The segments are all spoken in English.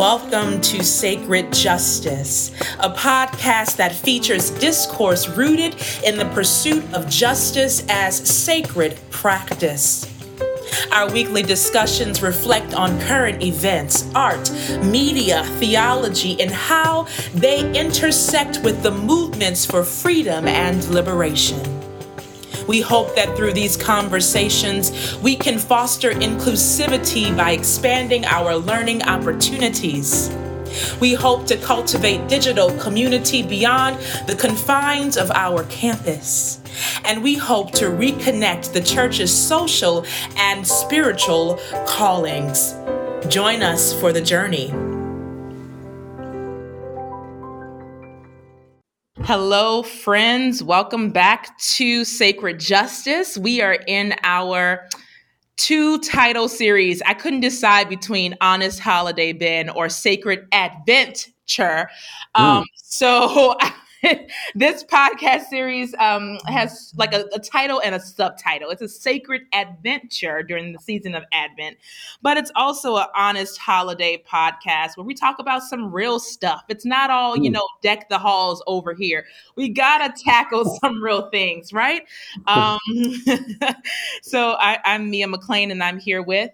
welcome to Sacred Justice, a podcast that features discourse rooted in the pursuit of justice as sacred practice. Our weekly discussions reflect on current events, art, media, theology, and how they intersect with the movements for freedom and liberation. We hope that through these conversations, we can foster inclusivity by expanding our learning opportunities. We hope to cultivate digital community beyond the confines of our campus. And we hope to reconnect the church's social and spiritual callings. Join us for the journey. Hello, friends. Welcome back to Sacred Justice. We are in our two title series. I couldn't decide between Honest Holiday Ben or Sacred Adventure. Um, so this podcast series um, has like a, a, title and a subtitle. It's a sacred adventure during the season of Advent, but it's also an honest holiday podcast where we talk about some real stuff. It's not all, you know, deck the halls over here. We got to tackle some real things, right? Um, so I, I'm Mia McClain and I'm here with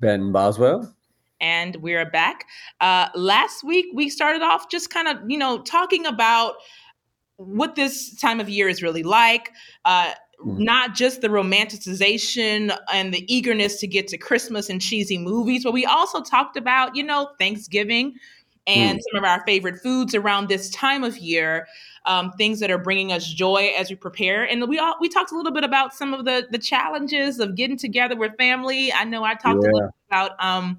Ben Boswell and we're back. Uh, last week, we started off just kind of, you know, talking about what this time of year is really like. Uh, mm. not just the romanticization and the eagerness to get to Christmas and cheesy movies, but we also talked about, you know, Thanksgiving and mm. some of our favorite foods around this time of year. Um, things that are bringing us joy as we prepare, and we all we talked a little bit about some of the the challenges of getting together with family. I know I talked yeah. a little about um,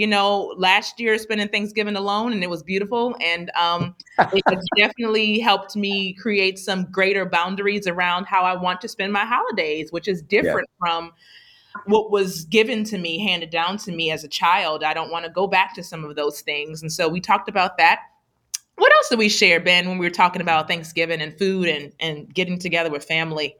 you know, last year spending Thanksgiving alone, and it was beautiful. And um, it has definitely helped me create some greater boundaries around how I want to spend my holidays, which is different yeah. from what was given to me, handed down to me as a child. I don't want to go back to some of those things. And so we talked about that. What else did we share, Ben, when we were talking about Thanksgiving and food and, and getting together with family?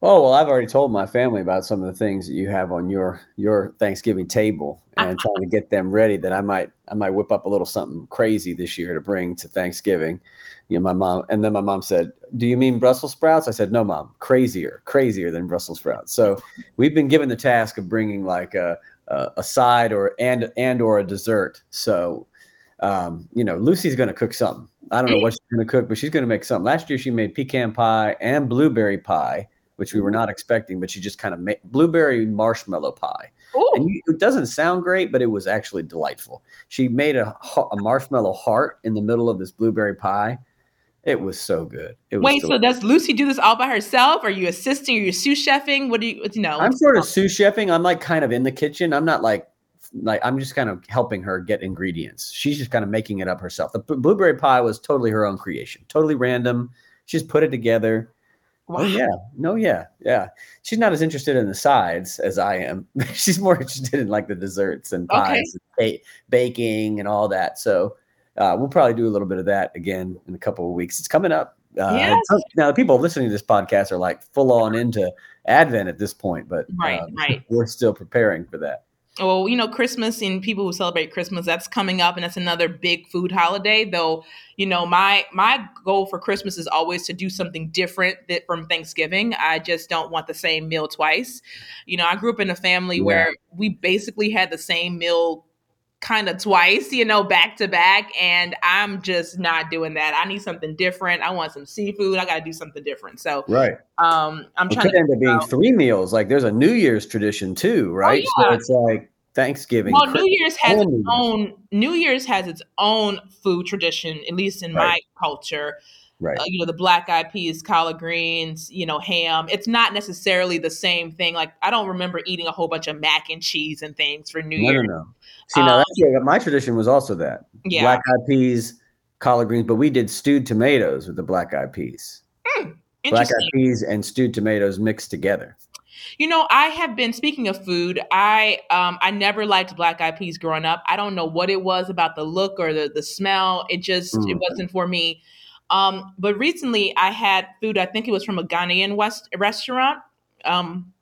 Oh well, I've already told my family about some of the things that you have on your your Thanksgiving table, and trying to get them ready. That I might I might whip up a little something crazy this year to bring to Thanksgiving. You know, my mom, and then my mom said, "Do you mean Brussels sprouts?" I said, "No, mom, crazier, crazier than Brussels sprouts." So we've been given the task of bringing like a a, a side or and and or a dessert. So um, you know, Lucy's going to cook something. I don't know what she's going to cook, but she's going to make something. Last year she made pecan pie and blueberry pie which we were not expecting, but she just kind of made blueberry marshmallow pie. And you, it doesn't sound great, but it was actually delightful. She made a, a marshmallow heart in the middle of this blueberry pie. It was so good. Was Wait, so does Lucy do this all by herself? Are you assisting? Are you sous chefing? What do you, you know? I'm sort of sous chefing. I'm like kind of in the kitchen. I'm not like like I'm just kind of helping her get ingredients. She's just kind of making it up herself. The blueberry pie was totally her own creation, totally random. She's put it together. Wow. Oh yeah, no, yeah, yeah. She's not as interested in the sides as I am. She's more interested in like the desserts and pies, okay. and baking, and all that. So uh, we'll probably do a little bit of that again in a couple of weeks. It's coming up. Uh, yes. Now the people listening to this podcast are like full on into Advent at this point, but right, um, right. we're still preparing for that well, you know, Christmas and people who celebrate Christmas, that's coming up and that's another big food holiday. Though, you know, my my goal for Christmas is always to do something different that from Thanksgiving. I just don't want the same meal twice. You know, I grew up in a family yeah. where we basically had the same meal kind of twice, you know, back to back. And I'm just not doing that. I need something different. I want some seafood. I got to do something different. So, right. Um, I'm it trying to end up being three meals. Like there's a New Year's tradition too, oh, right? Oh, yeah. So it's like Thanksgiving. Well, New Year's has its own. New Year's has its own food tradition, at least in right. my culture. Right. Uh, you know, the black eyed peas, collard greens, you know, ham. It's not necessarily the same thing. Like I don't remember eating a whole bunch of mac and cheese and things for New no, Year. No, no, See, um, now that's yeah, my tradition was also that. Yeah. Black eyed peas, collard greens, but we did stewed tomatoes with the black eyed peas. Mm, black eyed peas and stewed tomatoes mixed together. You know, I have been speaking of food. I um I never liked black eyed peas growing up. I don't know what it was about the look or the the smell. It just mm. it wasn't for me. Um, but recently I had food. I think it was from a Ghanaian West restaurant. Um,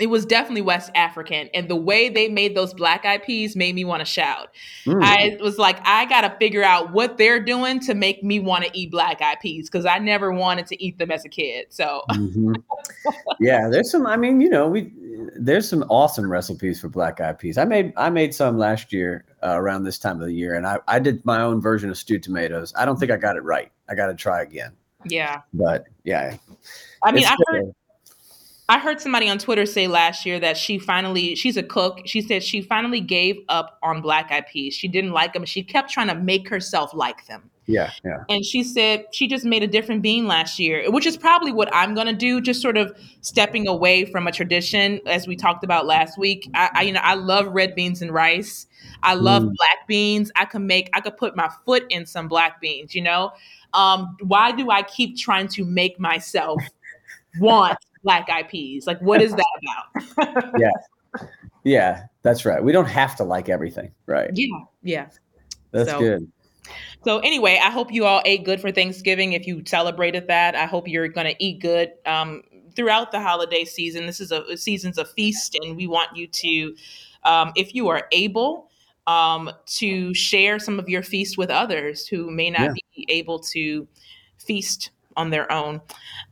it was definitely West African. And the way they made those black eyed peas made me want to shout. Mm. I was like, I got to figure out what they're doing to make me want to eat black eyed peas because I never wanted to eat them as a kid. So, mm-hmm. yeah, there's some, I mean, you know, we, there's some awesome recipes for black eyed peas. I made, I made some last year uh, around this time of the year and I, I did my own version of stewed tomatoes. I don't think I got it right. I got to try again. Yeah. But yeah. I mean, I've heard, I heard somebody on Twitter say last year that she finally, she's a cook. She said she finally gave up on black eyed peas. She didn't like them. She kept trying to make herself like them. Yeah, yeah. And she said she just made a different bean last year, which is probably what I'm going to do. Just sort of stepping away from a tradition, as we talked about last week. I, I you know, I love red beans and rice. I love mm. black beans. I can make, I could put my foot in some black beans. You know, um, why do I keep trying to make myself want black eyed peas? Like, what is that about? yeah. Yeah, that's right. We don't have to like everything, right? Yeah. Yeah. That's so, good. So anyway, I hope you all ate good for Thanksgiving. If you celebrated that, I hope you're going to eat good um, throughout the holiday season. This is a, a season's a feast, and we want you to, um, if you are able, um, to share some of your feast with others who may not yeah. be able to feast on their own.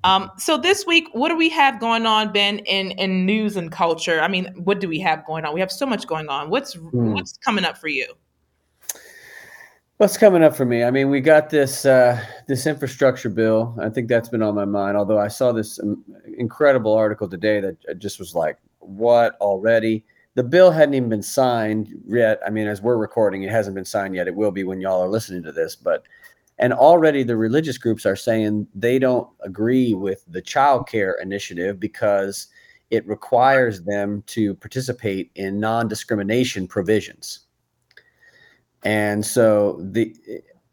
Um, so this week, what do we have going on, Ben, in in news and culture? I mean, what do we have going on? We have so much going on. What's mm. what's coming up for you? What's coming up for me? I mean, we got this uh, this infrastructure bill. I think that's been on my mind. Although I saw this um, incredible article today that just was like, "What already?" The bill hadn't even been signed yet. I mean, as we're recording, it hasn't been signed yet. It will be when y'all are listening to this, but and already the religious groups are saying they don't agree with the child care initiative because it requires them to participate in non-discrimination provisions. And so the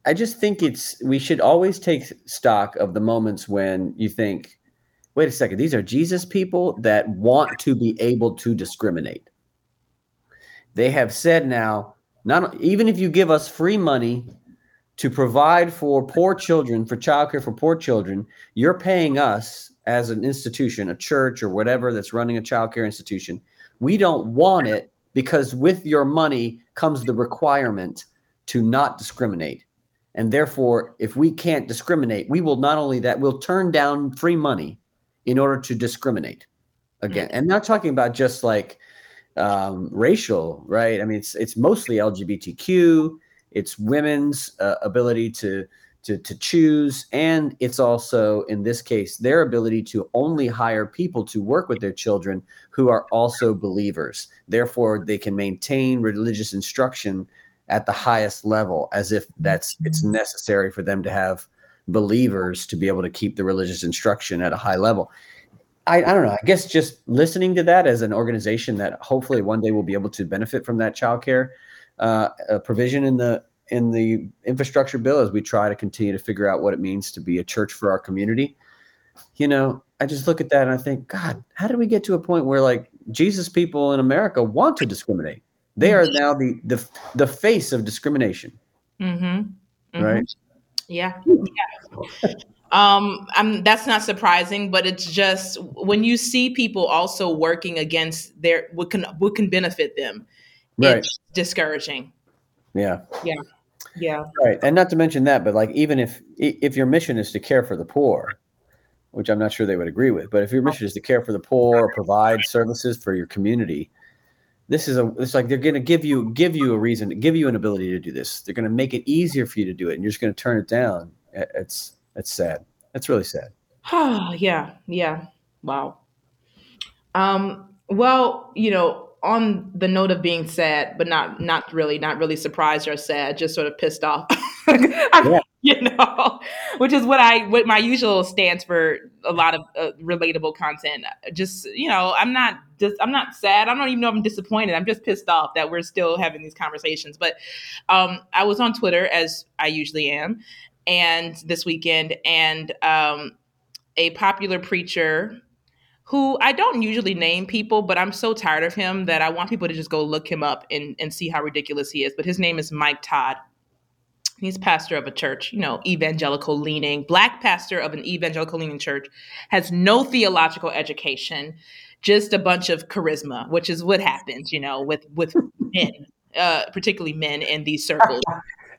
I just think it's we should always take stock of the moments when you think, wait a second, these are Jesus people that want to be able to discriminate. They have said now, not even if you give us free money to provide for poor children, for childcare for poor children, you're paying us as an institution, a church or whatever that's running a childcare institution. We don't want it because with your money comes the requirement to not discriminate. And therefore, if we can't discriminate, we will not only that, we'll turn down free money in order to discriminate again. And not talking about just like um, racial, right? I mean, it's it's mostly LGBTQ it's women's uh, ability to, to to choose, and it's also in this case their ability to only hire people to work with their children who are also believers. Therefore, they can maintain religious instruction at the highest level, as if that's it's necessary for them to have believers to be able to keep the religious instruction at a high level. I, I, don't know. I guess just listening to that as an organization that hopefully one day will be able to benefit from that childcare uh, a provision in the in the infrastructure bill as we try to continue to figure out what it means to be a church for our community. You know, I just look at that and I think, God, how did we get to a point where like Jesus people in America want to discriminate? They are now the the the face of discrimination. Mm-hmm. Mm-hmm. Right? Yeah. Yeah. um I'm that's not surprising, but it's just when you see people also working against their what can what can benefit them right. it's discouraging. Yeah. Yeah. Yeah. Right. And not to mention that, but like even if if your mission is to care for the poor, which I'm not sure they would agree with, but if your mission is to care for the poor or provide services for your community, this is a it's like they're going to give you give you a reason, to give you an ability to do this. They're going to make it easier for you to do it, and you're just going to turn it down. It's it's sad. It's really sad. Oh yeah, yeah. Wow. Um. Well, you know, on the note of being sad, but not not really, not really surprised or sad, just sort of pissed off. yeah. You know, which is what I what my usual stands for a lot of uh, relatable content. Just you know, I'm not just I'm not sad. I don't even know if I'm disappointed. I'm just pissed off that we're still having these conversations. But um, I was on Twitter as I usually am, and this weekend, and um, a popular preacher who I don't usually name people, but I'm so tired of him that I want people to just go look him up and, and see how ridiculous he is. But his name is Mike Todd. He's pastor of a church, you know, evangelical leaning, black pastor of an evangelical leaning church, has no theological education, just a bunch of charisma, which is what happens, you know, with with men, uh, particularly men in these circles.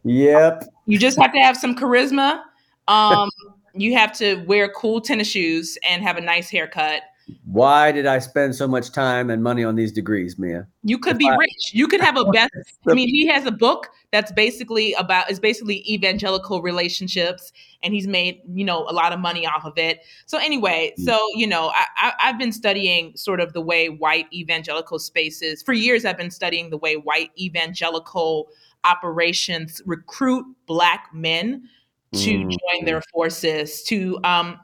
yep. You just have to have some charisma. Um, you have to wear cool tennis shoes and have a nice haircut why did I spend so much time and money on these degrees, Mia? You could if be I, rich. You could have a best. I mean, he has a book that's basically about is basically evangelical relationships, and he's made you know a lot of money off of it. So anyway, mm. so you know, I, I, have been studying sort of the way white evangelical spaces for years. I've been studying the way white evangelical operations recruit black men to mm. join their forces to um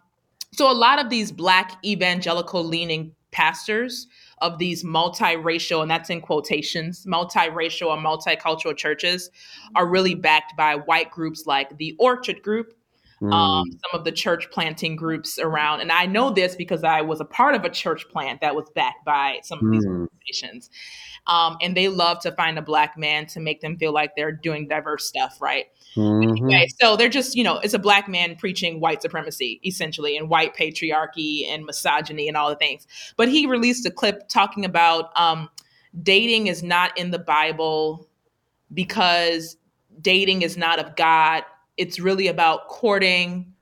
so a lot of these black evangelical leaning pastors of these multiracial, and that's in quotations, multiracial or multicultural churches are really backed by white groups like the Orchard Group, mm. um, some of the church planting groups around. And I know this because I was a part of a church plant that was backed by some of these mm. organizations. Um, and they love to find a black man to make them feel like they're doing diverse stuff, right? Mm-hmm. So they're just, you know, it's a black man preaching white supremacy, essentially, and white patriarchy and misogyny and all the things. But he released a clip talking about um, dating is not in the Bible because dating is not of God. It's really about courting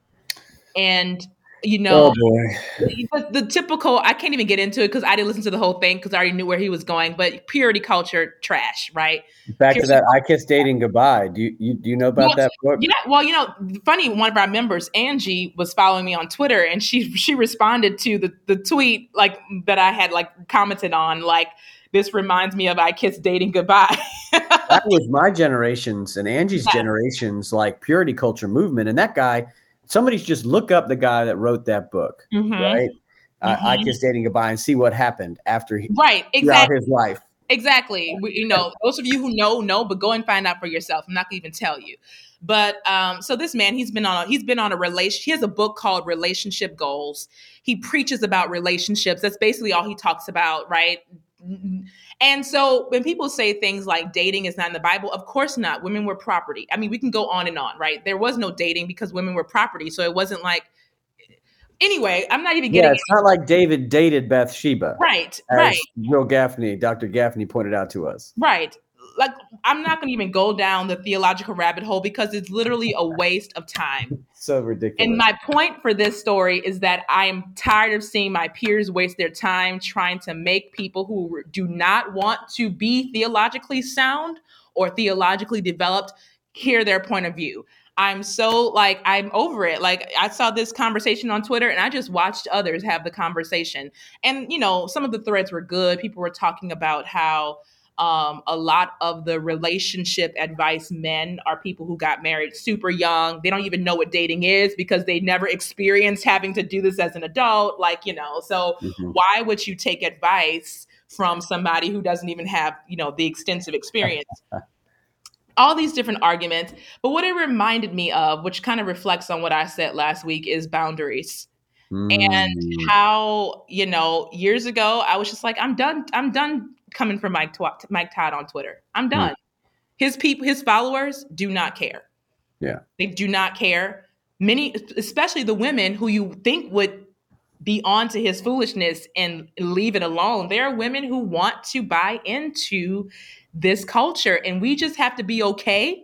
and you know, oh the, the, typical. I can't even get into it because I didn't listen to the whole thing because I already knew where he was going. But purity culture, trash, right? Back purity to that, I kiss dating goodbye. Do you, you do you know about well, that book? Yeah, well, you know, funny. One of our members, Angie, was following me on Twitter, and she she responded to the the tweet like that I had like commented on, like this reminds me of I kiss dating goodbye. that was my generation's and Angie's yeah. generation's like purity culture movement, and that guy somebody's just look up the guy that wrote that book, mm-hmm. right? Mm-hmm. Uh, I Kiss Dating Goodbye and see what happened after he, right, exactly. his life. Exactly. We, you know, those of you who know, know, but go and find out for yourself. I'm not gonna even tell you. But um, so this man, he's been on a, he's been on a relation. He has a book called Relationship Goals. He preaches about relationships. That's basically all he talks about, right? And so when people say things like dating is not in the Bible, of course not. Women were property. I mean, we can go on and on, right? There was no dating because women were property. So it wasn't like anyway, I'm not even getting. Yeah, it's not like David dated Bathsheba, right? right. Wil Gafney, Dr. Gafney pointed out to us, right? Like I'm not going to even go down the theological rabbit hole because it's literally a waste of time. So ridiculous. And my point for this story is that I am tired of seeing my peers waste their time trying to make people who do not want to be theologically sound or theologically developed hear their point of view. I'm so like I'm over it. Like I saw this conversation on Twitter and I just watched others have the conversation. And you know, some of the threads were good. People were talking about how um, a lot of the relationship advice men are people who got married super young. They don't even know what dating is because they never experienced having to do this as an adult. Like, you know, so mm-hmm. why would you take advice from somebody who doesn't even have, you know, the extensive experience? all these different arguments. But what it reminded me of, which kind of reflects on what I said last week, is boundaries. Mm. And how, you know, years ago, I was just like, I'm done. I'm done coming from Mike Tw- Mike Todd on Twitter. I'm hmm. done. Mm. His people, his followers do not care. Yeah, they do not care. Many, especially the women who you think would be onto his foolishness and leave it alone. There are women who want to buy into this culture, and we just have to be okay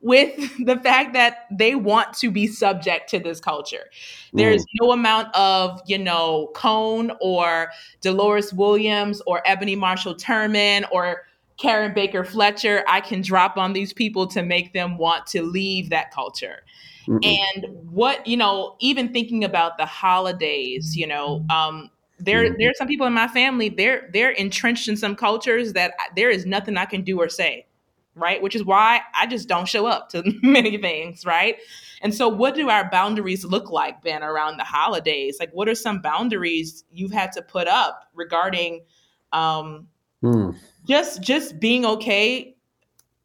with the fact that they want to be subject to this culture. There's mm. no amount of, you know, Cone or Dolores Williams or Ebony Marshall Turman or Karen Baker Fletcher I can drop on these people to make them want to leave that culture. Mm-mm. And what, you know, even thinking about the holidays, you know, um, there mm-hmm. there are some people in my family they're they're entrenched in some cultures that there is nothing I can do or say right? Which is why I just don't show up to many things, right? And so, what do our boundaries look like, Ben, around the holidays? Like, what are some boundaries you've had to put up regarding um, mm. just just being okay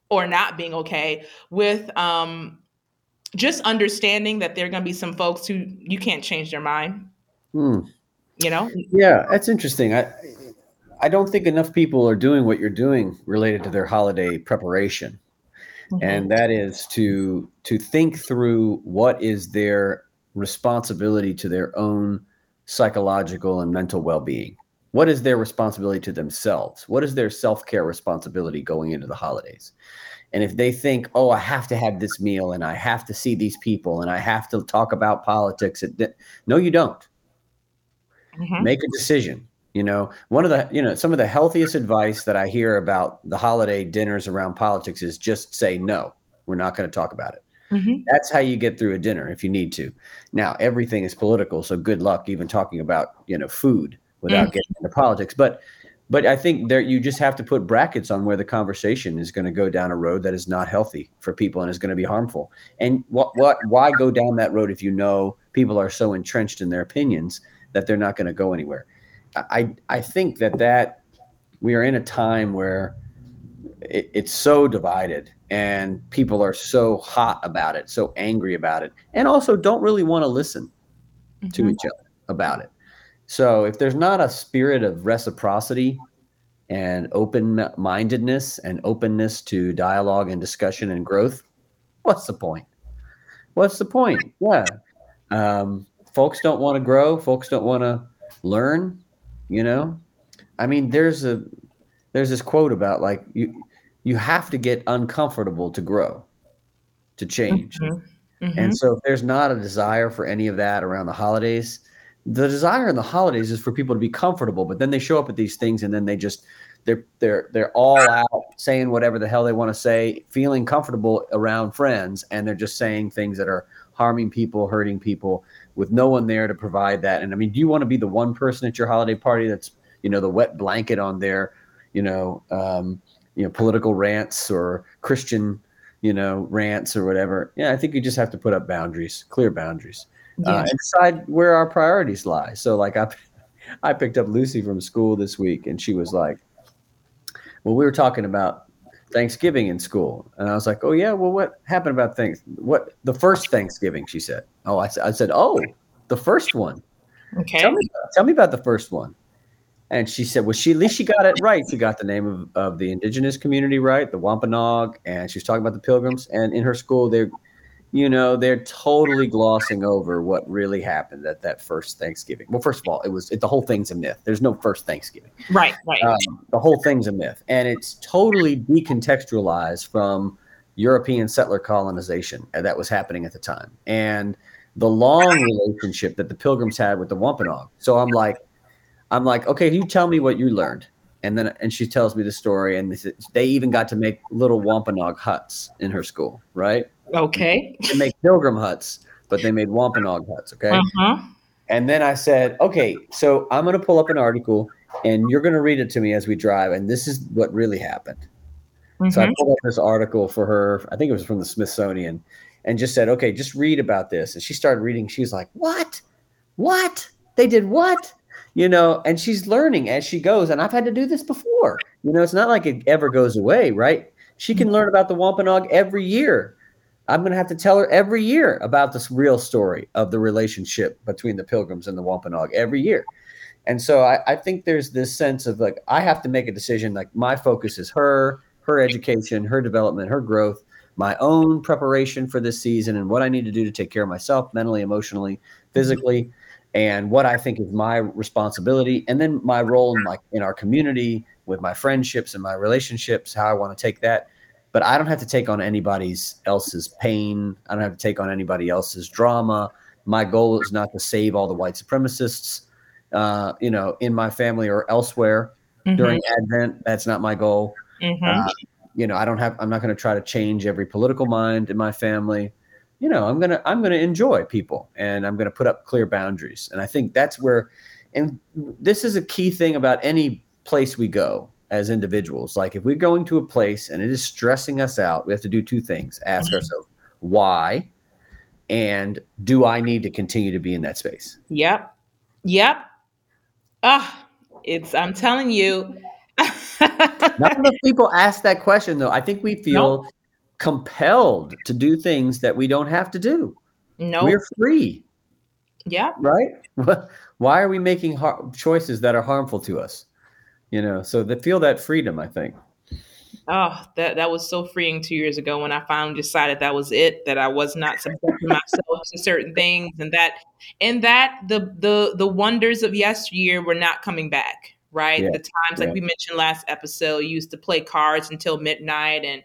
or not being okay with um, just understanding that there are going to be some folks who you can't change their mind. Mm. You know? Yeah, that's interesting. I I don't think enough people are doing what you're doing related to their holiday preparation. mm-hmm. and that is to to think through what is their responsibility to their own psychological and mental well-being what is their responsibility to themselves what is their self-care responsibility going into the holidays and if they think oh i have to have this meal and i have to see these people and i have to talk about politics no you don't mm-hmm. make a decision you know one of the you know some of the healthiest advice that i hear about the holiday dinners around politics is just say no. We're not going to talk about it. Mm-hmm. that's how you get through a dinner if you need to. Now everything is political so good luck even talking about you know food without mm-hmm. getting into politics. But but i think there you just have to put brackets on where the conversation is going to go down a road that is not healthy for people and is going to be harmful. And what what why go down that road if you know people are so entrenched in their opinions that they're not going to go anywhere I I think that that we are in a time where it, it's so divided and people are so hot about it, so angry about it, and also don't really want to listen mm-hmm. to each other about it. So if there's not a spirit of reciprocity and open mindedness and openness to dialogue and discussion and growth, what's the point? What's the point? Yeah. Um, folks don't want to grow. Folks don't want to learn you know i mean there's a there's this quote about like you you have to get uncomfortable to grow to change mm-hmm. Mm-hmm. and so if there's not a desire for any of that around the holidays the desire in the holidays is for people to be comfortable but then they show up at these things and then they just they're they're they're all out saying whatever the hell they want to say feeling comfortable around friends and they're just saying things that are harming people hurting people with no one there to provide that. And I mean, do you want to be the one person at your holiday party that's, you know, the wet blanket on their, you know, um, you know, political rants or Christian, you know, rants or whatever? Yeah, I think you just have to put up boundaries, clear boundaries, uh, and decide where our priorities lie. So, like, I, I picked up Lucy from school this week, and she was like, "Well, we were talking about Thanksgiving in school. And I was like, oh, yeah, well, what happened about things? What the first Thanksgiving, she said. Oh, I, I said, oh, the first one. Okay. Tell me, tell me about the first one. And she said, well, she at least she got it right. She got the name of, of the indigenous community right, the Wampanoag, and she was talking about the pilgrims. And in her school, they you know, they're totally glossing over what really happened at that first Thanksgiving. Well, first of all, it was it, the whole thing's a myth. There's no first Thanksgiving. Right, right. Um, the whole thing's a myth, and it's totally decontextualized from European settler colonization that was happening at the time, and the long relationship that the Pilgrims had with the Wampanoag. So I'm like, I'm like, okay, you tell me what you learned and then and she tells me the story and they even got to make little wampanoag huts in her school right okay they make pilgrim huts but they made wampanoag huts okay uh-huh. and then i said okay so i'm going to pull up an article and you're going to read it to me as we drive and this is what really happened mm-hmm. so i mm-hmm. pulled up this article for her i think it was from the smithsonian and just said okay just read about this and she started reading she was like what what they did what you know, and she's learning as she goes. And I've had to do this before. You know, it's not like it ever goes away, right? She can learn about the Wampanoag every year. I'm going to have to tell her every year about this real story of the relationship between the Pilgrims and the Wampanoag every year. And so I, I think there's this sense of like, I have to make a decision. Like, my focus is her, her education, her development, her growth, my own preparation for this season, and what I need to do to take care of myself mentally, emotionally, physically and what I think is my responsibility, and then my role in like in our community with my friendships and my relationships, how I want to take that. But I don't have to take on anybody's else's pain. I don't have to take on anybody else's drama. My goal is not to save all the white supremacists, uh, you know, in my family or elsewhere mm-hmm. during Advent. That's not my goal. Mm-hmm. Uh, you know, I don't have. I'm not going to try to change every political mind in my family you know i'm gonna i'm gonna enjoy people and i'm gonna put up clear boundaries and i think that's where and this is a key thing about any place we go as individuals like if we're going to a place and it is stressing us out we have to do two things ask mm-hmm. ourselves why and do i need to continue to be in that space yep yep ah oh, it's i'm telling you not enough people ask that question though i think we feel nope compelled to do things that we don't have to do. No, we're free. Yeah. Right. Why are we making har- choices that are harmful to us? You know, so they feel that freedom. I think. Oh, that that was so freeing two years ago when I finally decided that was it. That I was not subjecting myself to certain things, and that and that the the the wonders of yesteryear were not coming back. Right, yeah. the times like yeah. we mentioned last episode, you used to play cards until midnight and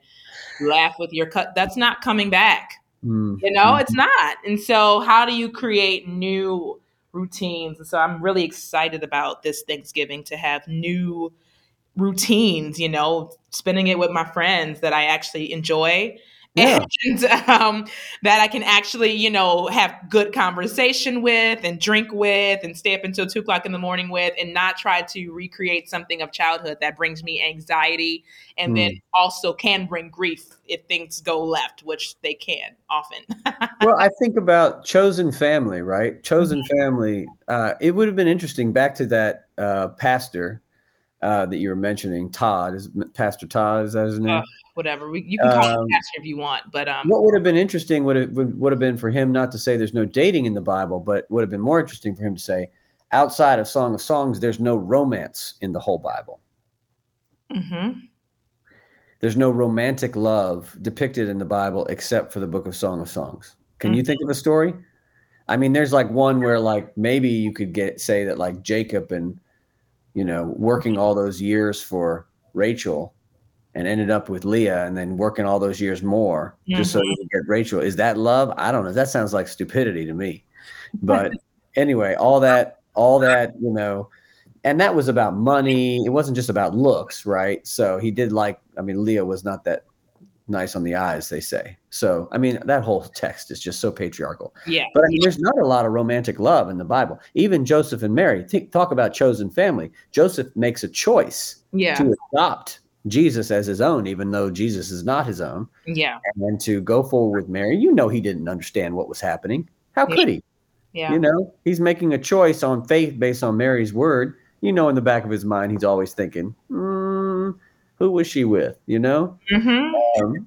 laugh with your cut. That's not coming back. Mm. You know, mm-hmm. it's not. And so, how do you create new routines? And so, I'm really excited about this Thanksgiving to have new routines, you know, spending it with my friends that I actually enjoy. Yeah. And um, that I can actually, you know, have good conversation with and drink with and stay up until two o'clock in the morning with and not try to recreate something of childhood that brings me anxiety and mm. then also can bring grief if things go left, which they can often. well, I think about chosen family, right? Chosen mm-hmm. family. Uh, it would have been interesting back to that uh, pastor uh, that you were mentioning, Todd is Pastor Todd. Is that his name? Whatever. We, you can call um, him pastor if you want, but um, what would have been interesting would have would, would have been for him not to say there's no dating in the Bible, but would have been more interesting for him to say, outside of Song of Songs, there's no romance in the whole Bible. Mm-hmm. There's no romantic love depicted in the Bible except for the Book of Song of Songs. Can mm-hmm. you think of a story? I mean, there's like one where like maybe you could get say that like Jacob and you know, working all those years for Rachel and ended up with Leah and then working all those years more mm-hmm. just so you mm-hmm. can get Rachel. Is that love? I don't know. That sounds like stupidity to me. But anyway, all that, all that, you know, and that was about money. It wasn't just about looks, right? So he did like, I mean, Leah was not that nice on the eyes, they say. So, I mean, that whole text is just so patriarchal. Yeah. But I mean, there's not a lot of romantic love in the Bible. Even Joseph and Mary, think, talk about chosen family. Joseph makes a choice yeah. to adopt Jesus as his own, even though Jesus is not his own. Yeah. And to go forward with Mary, you know, he didn't understand what was happening. How could he? Yeah. You know, he's making a choice on faith based on Mary's word. You know, in the back of his mind, he's always thinking, mm, who was she with? You know, mm-hmm. um,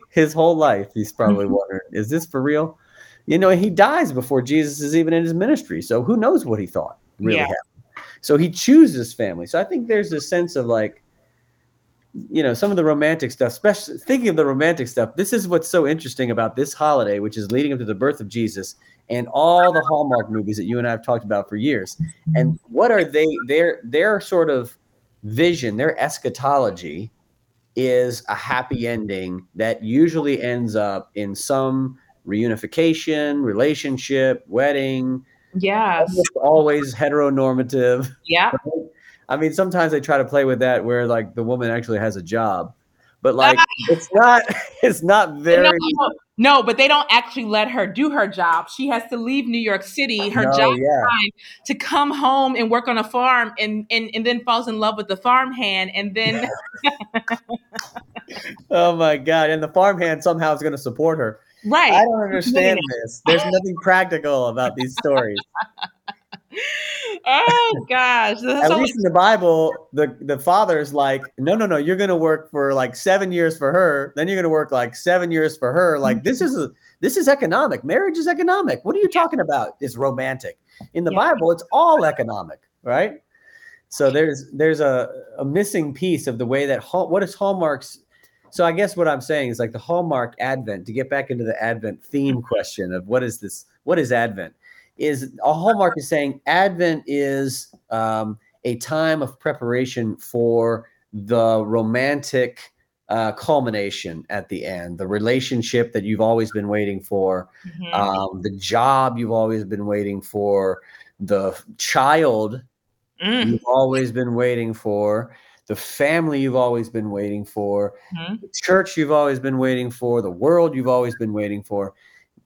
his whole life, he's probably mm-hmm. wondering, is this for real? You know, he dies before Jesus is even in his ministry. So who knows what he thought really yeah. happened? So he chooses family. So I think there's a sense of like, you know, some of the romantic stuff, especially thinking of the romantic stuff. This is what's so interesting about this holiday, which is leading up to the birth of Jesus and all the Hallmark movies that you and I have talked about for years. And what are they? Their their sort of vision, their eschatology is a happy ending that usually ends up in some reunification, relationship, wedding. Yeah. Always heteronormative. Yeah. I mean, sometimes they try to play with that where like the woman actually has a job but like it's not it's not very no, no, but they don't actually let her do her job. She has to leave new york city her no, job yeah. time to come home and work on a farm and, and and then falls in love with the farmhand and then oh my god and the farmhand somehow is going to support her. Right. I don't understand this. There's nothing practical about these stories oh gosh. At least in the Bible, the, the father is like, no, no, no, you're gonna work for like seven years for her, then you're gonna work like seven years for her. Like this is a this is economic. Marriage is economic. What are you talking about? It's romantic. In the yeah. Bible, it's all economic, right? So there's there's a, a missing piece of the way that what is hallmarks so I guess what I'm saying is like the hallmark Advent to get back into the Advent theme mm-hmm. question of what is this? What is Advent? Is a hallmark is saying Advent is um, a time of preparation for the romantic uh, culmination at the end, the relationship that you've always been waiting for, mm-hmm. um, the job you've always been waiting for, the child mm. you've always been waiting for, the family you've always been waiting for, mm-hmm. the church you've always been waiting for, the world you've always been waiting for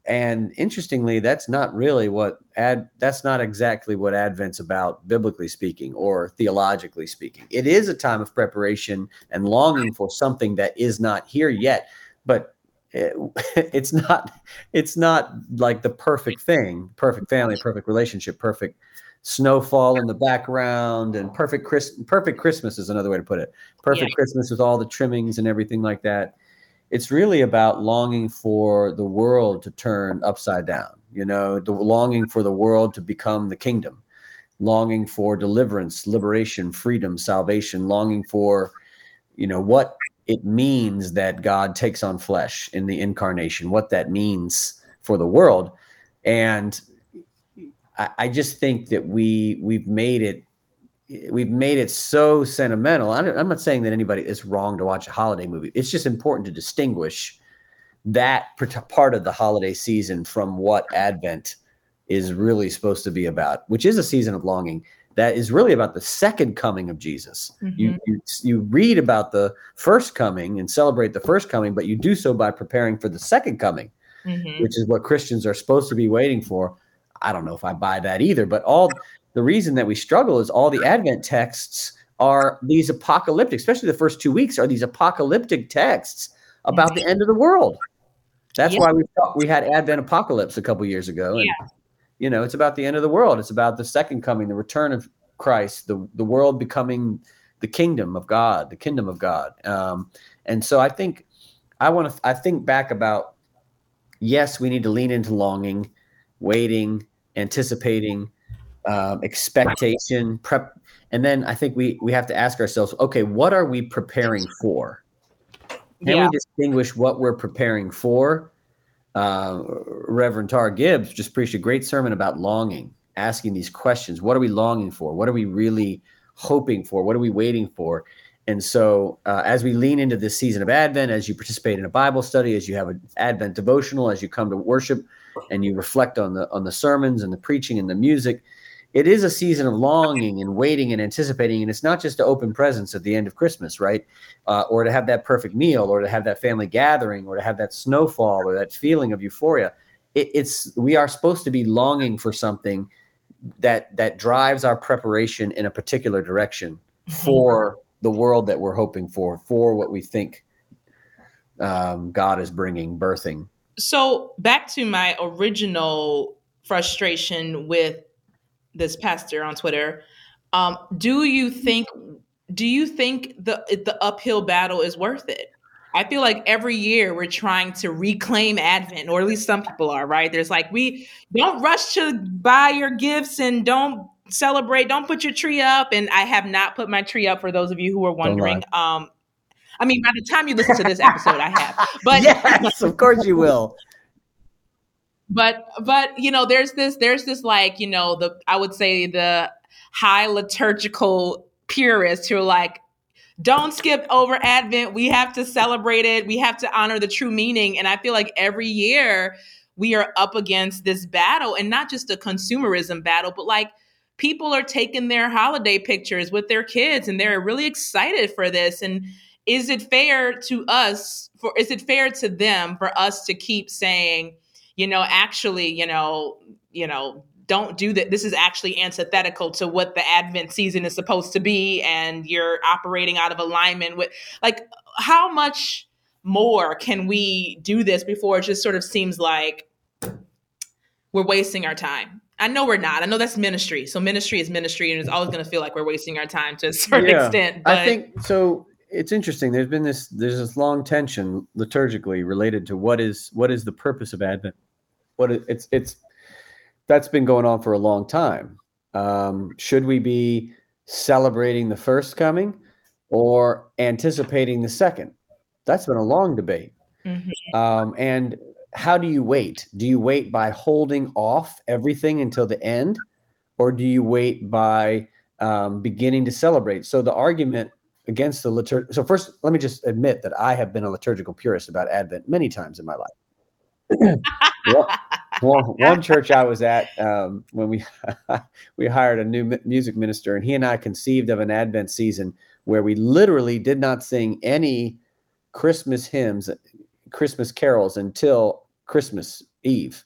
and interestingly that's not really what ad that's not exactly what advent's about biblically speaking or theologically speaking. It is a time of preparation and longing for something that is not here yet but it, it's not it's not like the perfect thing perfect family perfect relationship perfect snowfall in the background and perfect Chris, perfect christmas is another way to put it. Perfect yeah. christmas with all the trimmings and everything like that it's really about longing for the world to turn upside down you know the longing for the world to become the kingdom longing for deliverance liberation freedom salvation longing for you know what it means that God takes on flesh in the incarnation, what that means for the world. And I, I just think that we we've made it we've made it so sentimental. I'm not saying that anybody is wrong to watch a holiday movie. It's just important to distinguish that part of the holiday season from what Advent is really supposed to be about, which is a season of longing that is really about the second coming of Jesus. Mm-hmm. You, you, you read about the first coming and celebrate the first coming, but you do so by preparing for the second coming, mm-hmm. which is what Christians are supposed to be waiting for. I don't know if I buy that either, but all the reason that we struggle is all the Advent texts are these apocalyptic, especially the first two weeks are these apocalyptic texts about the end of the world. That's yeah. why we we had Advent Apocalypse a couple years ago. And, yeah. you know, it's about the end of the world. It's about the second coming, the return of Christ, the, the world becoming the kingdom of God, the kingdom of God. Um, and so I think I want to, I think back about, yes, we need to lean into longing, waiting, anticipating, um, expectation, prep. And then I think we, we have to ask ourselves, okay, what are we preparing for? Can yeah. we distinguish what we're preparing for? Uh, Reverend Tar Gibbs just preached a great sermon about longing, asking these questions. What are we longing for? What are we really hoping for? What are we waiting for? And so, uh, as we lean into this season of Advent, as you participate in a Bible study, as you have an Advent devotional, as you come to worship, and you reflect on the on the sermons and the preaching and the music, it is a season of longing and waiting and anticipating and it's not just to open presents at the end of christmas right? Uh, or to have that perfect meal or to have that family gathering or to have that snowfall or that feeling of euphoria. It, it's we are supposed to be longing for something that that drives our preparation in a particular direction for the world that we're hoping for for what we think um, god is bringing birthing. So back to my original frustration with this pastor on Twitter. Um, do you think do you think the the uphill battle is worth it? I feel like every year we're trying to reclaim Advent, or at least some people are, right? There's like we don't rush to buy your gifts and don't celebrate, don't put your tree up. And I have not put my tree up for those of you who are wondering. Um, I mean, by the time you listen to this episode, I have. But yes, of course you will but but you know there's this there's this like you know the i would say the high liturgical purists who are like don't skip over advent. We have to celebrate it. We have to honor the true meaning. And i feel like every year we are up against this battle and not just a consumerism battle but like people are taking their holiday pictures with their kids and they're really excited for this. And is it fair to us for is it fair to them for us to keep saying you know, actually, you know, you know, don't do that. This is actually antithetical to what the Advent season is supposed to be, and you're operating out of alignment with like how much more can we do this before it just sort of seems like we're wasting our time? I know we're not. I know that's ministry. So ministry is ministry, and it's always going to feel like we're wasting our time to a certain yeah, extent. But... I think so it's interesting. There's been this there's this long tension liturgically related to what is what is the purpose of Advent. What it's it's that's been going on for a long time. Um, should we be celebrating the first coming or anticipating the second? That's been a long debate. Mm-hmm. Um, and how do you wait? Do you wait by holding off everything until the end, or do you wait by um, beginning to celebrate? So the argument against the liturg. So first, let me just admit that I have been a liturgical purist about Advent many times in my life. one, one church I was at um, when we we hired a new music minister, and he and I conceived of an Advent season where we literally did not sing any Christmas hymns, Christmas carols until Christmas Eve,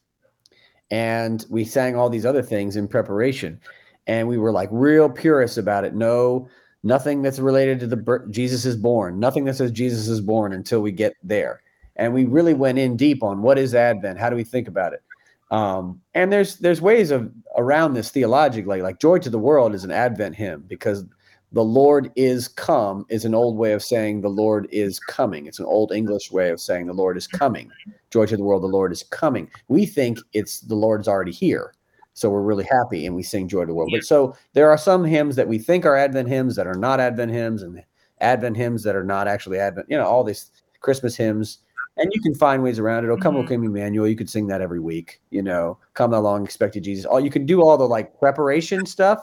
and we sang all these other things in preparation, and we were like real purists about it. No nothing that's related to the birth, Jesus is born, nothing that says Jesus is born until we get there. And we really went in deep on what is Advent? How do we think about it? Um, and there's there's ways of around this theologically, like "Joy to the World" is an Advent hymn because the Lord is come is an old way of saying the Lord is coming. It's an old English way of saying the Lord is coming. Joy to the world, the Lord is coming. We think it's the Lord's already here. So we're really happy and we sing Joy to the World. But so there are some hymns that we think are Advent hymns that are not Advent hymns, and Advent hymns that are not actually Advent. You know, all these Christmas hymns, and you can find ways around it. Oh, come, mm-hmm. O Come, Emmanuel. You could sing that every week. You know, come along, expected Jesus. All you can do all the like preparation stuff.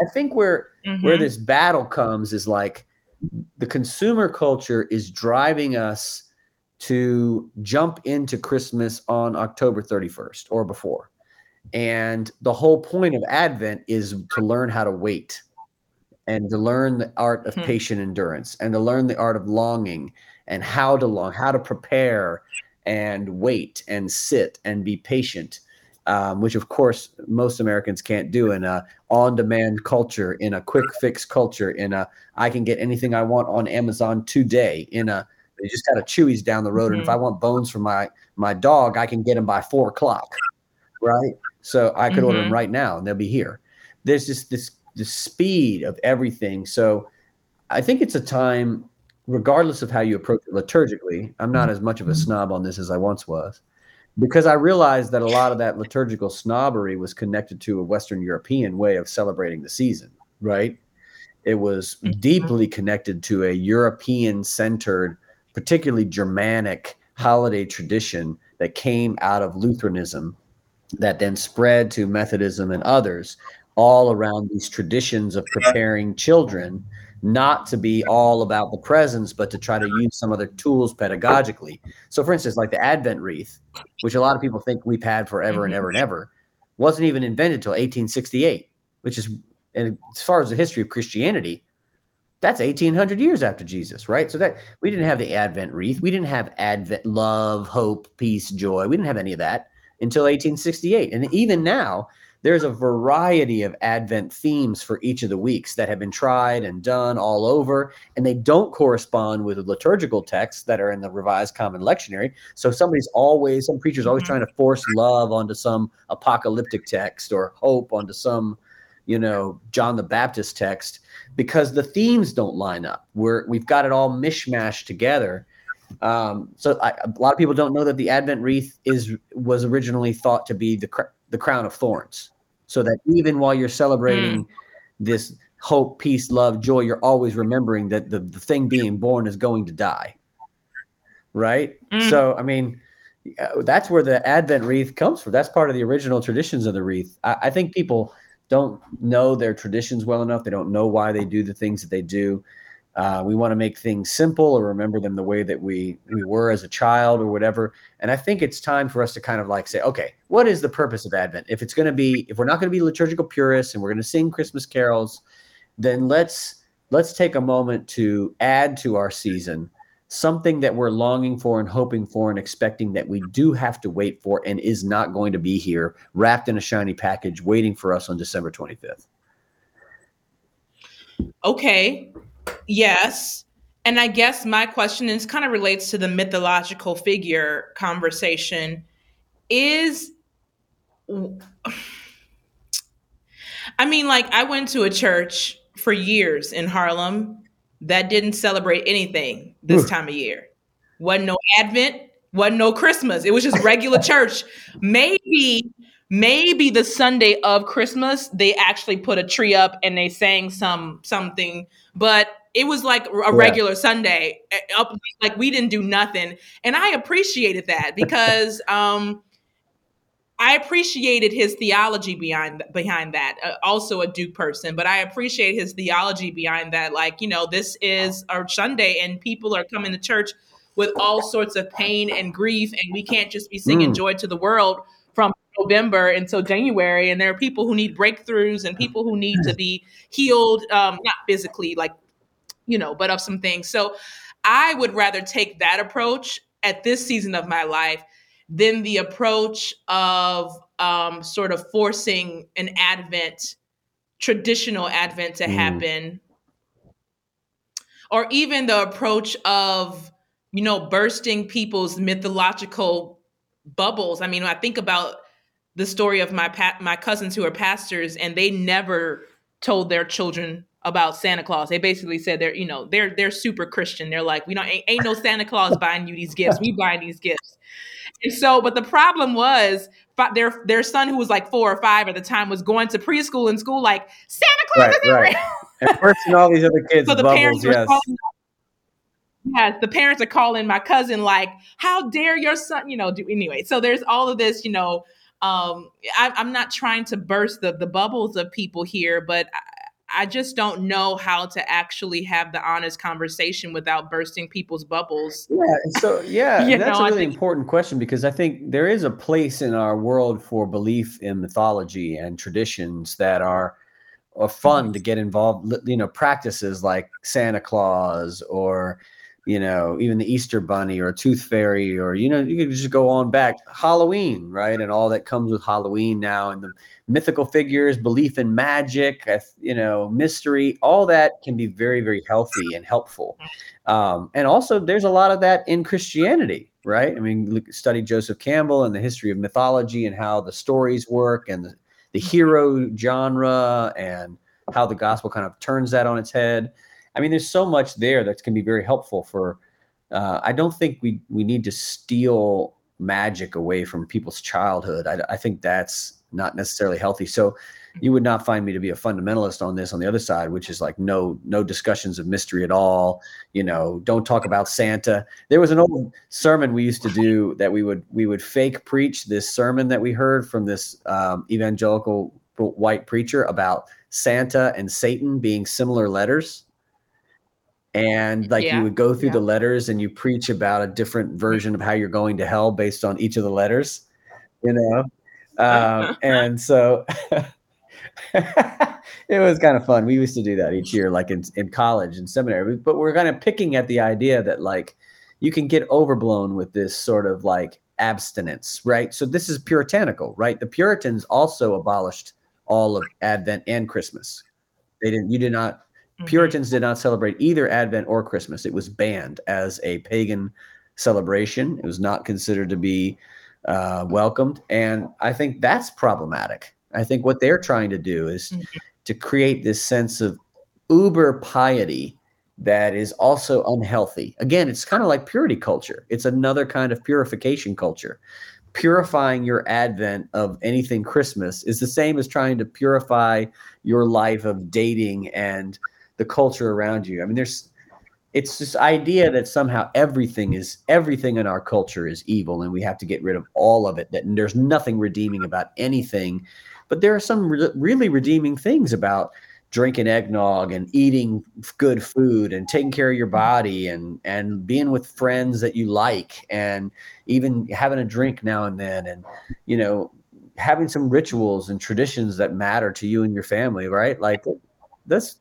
I think where mm-hmm. where this battle comes is like the consumer culture is driving us to jump into Christmas on October 31st or before. And the whole point of Advent is to learn how to wait and to learn the art of hmm. patient endurance and to learn the art of longing and how to long, how to prepare and wait and sit and be patient, um, which of course most Americans can't do in a on-demand culture, in a quick fix culture, in a I can get anything I want on Amazon today, in a they just got a Chuy's down the road, mm-hmm. and if I mm-hmm. want bones for my my dog, I can get them by four o'clock, right? So I could mm-hmm. order them right now, and they'll be here. There's just this the speed of everything. So I think it's a time, regardless of how you approach it liturgically. I'm not as much of a mm-hmm. snob on this as I once was, because I realized that a lot of that liturgical snobbery was connected to a Western European way of celebrating the season, right? It was mm-hmm. deeply connected to a European centered particularly Germanic holiday tradition that came out of Lutheranism that then spread to Methodism and others, all around these traditions of preparing children not to be all about the presents, but to try to use some other tools pedagogically. So, for instance, like the Advent wreath, which a lot of people think we've had forever and mm-hmm. ever and ever, wasn't even invented until 1868, which is, and as far as the history of Christianity, that's 1800 years after Jesus, right? So that we didn't have the Advent wreath. We didn't have Advent love, hope, peace, joy. We didn't have any of that until 1868. And even now, there's a variety of Advent themes for each of the weeks that have been tried and done all over, and they don't correspond with the liturgical texts that are in the Revised Common Lectionary. So somebody's always, some preacher's always mm-hmm. trying to force love onto some apocalyptic text or hope onto some, you know, John the Baptist text because the themes don't line up. We're we've got it all mishmashed together. Um, so I, a lot of people don't know that the Advent wreath is was originally thought to be the the crown of thorns, so that even while you're celebrating mm. this hope, peace, love, joy, you're always remembering that the, the thing being born is going to die. Right. Mm. So I mean, that's where the Advent wreath comes from. That's part of the original traditions of the wreath. I, I think people don't know their traditions well enough. They don't know why they do the things that they do. Uh, we want to make things simple or remember them the way that we we were as a child or whatever. And I think it's time for us to kind of like say, okay, what is the purpose of Advent? If it's going to be, if we're not going to be liturgical purists and we're going to sing Christmas carols, then let's let's take a moment to add to our season something that we're longing for and hoping for and expecting that we do have to wait for and is not going to be here wrapped in a shiny package waiting for us on December 25th. Okay. Yes. And I guess my question is kind of relates to the mythological figure conversation is I mean like I went to a church for years in Harlem that didn't celebrate anything this Ooh. time of year. Wasn't no Advent, wasn't no Christmas. It was just regular church. Maybe, maybe the Sunday of Christmas, they actually put a tree up and they sang some something, but it was like a regular yeah. Sunday. Eh, up like we didn't do nothing. And I appreciated that because um I appreciated his theology behind behind that. Uh, also a Duke person, but I appreciate his theology behind that. Like, you know, this is our Sunday, and people are coming to church with all sorts of pain and grief, and we can't just be singing mm. "Joy to the World" from November until January. And there are people who need breakthroughs and people who need to be healed, um, not physically, like you know, but of some things. So, I would rather take that approach at this season of my life than the approach of um, sort of forcing an Advent, traditional Advent to mm. happen, or even the approach of, you know, bursting people's mythological bubbles. I mean, I think about the story of my pa- my cousins who are pastors, and they never told their children about Santa Claus. They basically said they're, you know, they're they're super Christian. They're like, we don't ain't, ain't no Santa Claus buying you these gifts. We buying these gifts. And so, but the problem was their their son who was like four or five at the time was going to preschool and school like Santa Claus right, is right. and first and all these other kids. so the bubbles, parents were yes. calling, yes, the parents are calling my cousin like, "How dare your son?" You know, do anyway. So there's all of this, you know. Um, I, I'm not trying to burst the the bubbles of people here, but I just don't know how to actually have the honest conversation without bursting people's bubbles. Yeah. So yeah, that's know, a really think, important question because I think there is a place in our world for belief in mythology and traditions that are are fun to get involved. You know, practices like Santa Claus or you know, even the Easter Bunny or a Tooth Fairy, or you know, you can just go on back Halloween, right, and all that comes with Halloween now, and the mythical figures, belief in magic, you know, mystery, all that can be very, very healthy and helpful. Um, and also, there's a lot of that in Christianity, right? I mean, look, study Joseph Campbell and the history of mythology and how the stories work and the, the hero genre and how the gospel kind of turns that on its head. I mean, there's so much there that can be very helpful for. Uh, I don't think we we need to steal magic away from people's childhood. I, I think that's not necessarily healthy. So you would not find me to be a fundamentalist on this on the other side, which is like no no discussions of mystery at all. You know, don't talk about Santa. There was an old sermon we used to do that we would we would fake preach this sermon that we heard from this um, evangelical white preacher about Santa and Satan being similar letters and like yeah. you would go through yeah. the letters and you preach about a different version of how you're going to hell based on each of the letters you know um, and so it was kind of fun we used to do that each year like in, in college and seminary but we're kind of picking at the idea that like you can get overblown with this sort of like abstinence right so this is puritanical right the puritans also abolished all of advent and christmas they didn't you did not Mm-hmm. Puritans did not celebrate either Advent or Christmas. It was banned as a pagan celebration. It was not considered to be uh, welcomed. And I think that's problematic. I think what they're trying to do is mm-hmm. to create this sense of uber piety that is also unhealthy. Again, it's kind of like purity culture, it's another kind of purification culture. Purifying your advent of anything Christmas is the same as trying to purify your life of dating and the culture around you. I mean, there's it's this idea that somehow everything is everything in our culture is evil and we have to get rid of all of it that there's nothing redeeming about anything but there are some re- really redeeming things about drinking eggnog and eating good food and taking care of your body and and being with friends that you like and even having a drink now and then and you know having some rituals and traditions that matter to you and your family right like that's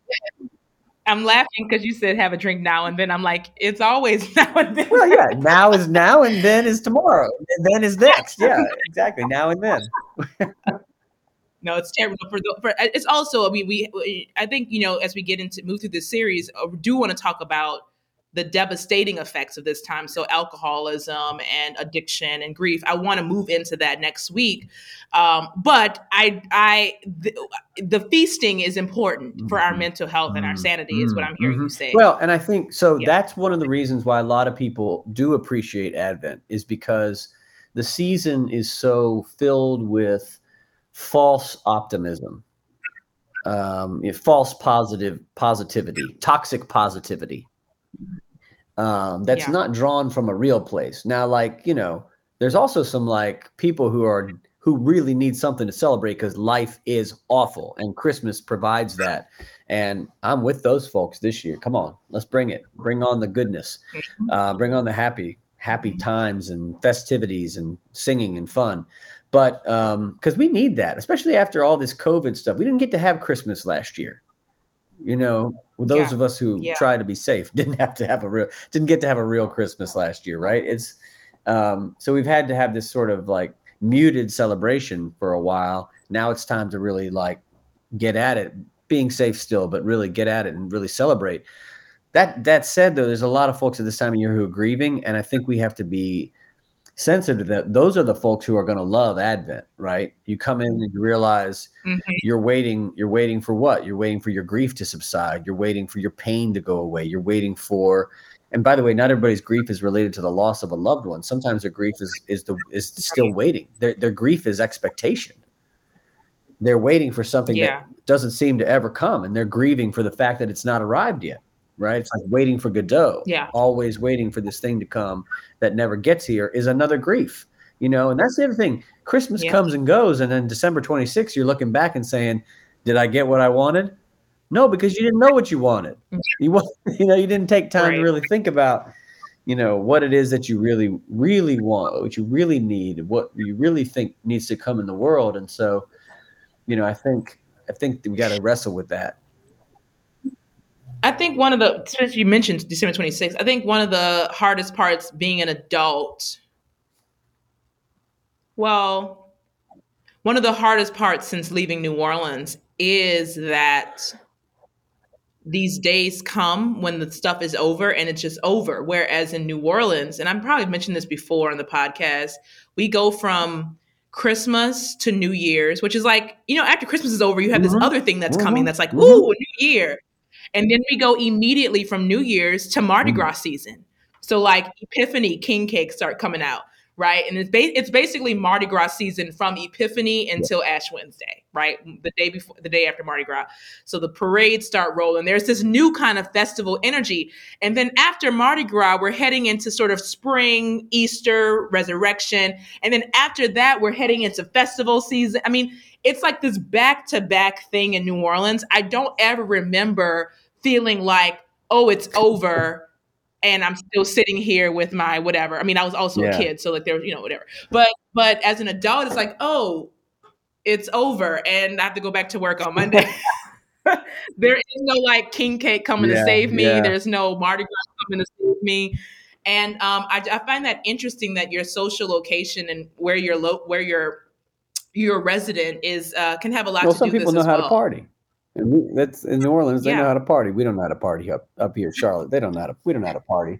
I'm laughing because you said have a drink now and then. I'm like, it's always now and then. Well, yeah, now is now and then is tomorrow. And then is next. Yeah, exactly. Now and then. no, it's terrible for the. For, it's also. I mean, we. I think you know, as we get into move through this series, I uh, do want to talk about the devastating effects of this time. So, alcoholism and addiction and grief. I want to move into that next week. Um, but I, I, the, the, feasting is important for our mm-hmm. mental health and our mm-hmm. sanity, is what I'm hearing mm-hmm. you say. Well, and I think so. Yeah. That's one of the reasons why a lot of people do appreciate Advent is because the season is so filled with false optimism. Um, false positive positivity, toxic positivity um, that's yeah. not drawn from a real place. Now, like you know, there's also some like people who are who really need something to celebrate because life is awful and Christmas provides that. And I'm with those folks this year. Come on, let's bring it. Bring on the goodness. Mm-hmm. Uh, bring on the happy, happy times and festivities and singing and fun. But because um, we need that, especially after all this COVID stuff, we didn't get to have Christmas last year. You know, those yeah. of us who yeah. try to be safe didn't have to have a real didn't get to have a real Christmas last year, right? It's um, so we've had to have this sort of like muted celebration for a while. Now it's time to really like get at it, being safe still, but really get at it and really celebrate. That that said, though, there's a lot of folks at this time of year who are grieving, and I think we have to be sensitive to that those are the folks who are going to love advent right you come in and you realize mm-hmm. you're waiting you're waiting for what you're waiting for your grief to subside you're waiting for your pain to go away you're waiting for and by the way, not everybody's grief is related to the loss of a loved one. Sometimes their grief is is the is still waiting. Their their grief is expectation. They're waiting for something yeah. that doesn't seem to ever come, and they're grieving for the fact that it's not arrived yet. Right? It's like waiting for Godot. Yeah. Always waiting for this thing to come that never gets here is another grief. You know, and that's the other thing. Christmas yeah. comes and goes, and then December 26th, you're looking back and saying, "Did I get what I wanted?" No, because you didn't know what you wanted. You you know you didn't take time right. to really think about you know what it is that you really really want, what you really need, what you really think needs to come in the world. And so, you know, I think I think we got to wrestle with that. I think one of the since you mentioned December 26th, I think one of the hardest parts being an adult. Well, one of the hardest parts since leaving New Orleans is that these days come when the stuff is over and it's just over. Whereas in New Orleans, and I've probably mentioned this before on the podcast, we go from Christmas to New Year's, which is like, you know, after Christmas is over, you have mm-hmm. this other thing that's mm-hmm. coming that's like, mm-hmm. ooh, New Year. And then we go immediately from New Year's to Mardi mm-hmm. Gras season. So like Epiphany king cakes start coming out right? And it's ba- it's basically Mardi Gras season from Epiphany until Ash Wednesday, right? The day before, the day after Mardi Gras. So the parades start rolling. There's this new kind of festival energy, and then after Mardi Gras, we're heading into sort of spring, Easter, Resurrection, and then after that, we're heading into festival season. I mean, it's like this back to back thing in New Orleans. I don't ever remember feeling like, oh, it's over and I'm still sitting here with my whatever. I mean, I was also yeah. a kid, so like there, was, you know, whatever. But but as an adult, it's like, oh, it's over, and I have to go back to work on Monday. there is no like king cake coming yeah, to save me. Yeah. There's no Mardi Gras coming to save me. And um, I, I, find that interesting that your social location and where you're lo- where your your resident is uh, can have a lot well, to do. Some people know how well. to party. And we, that's in New Orleans. They yeah. know how to party. We don't know how to party up up here, Charlotte. They don't know how to. We don't know how to party.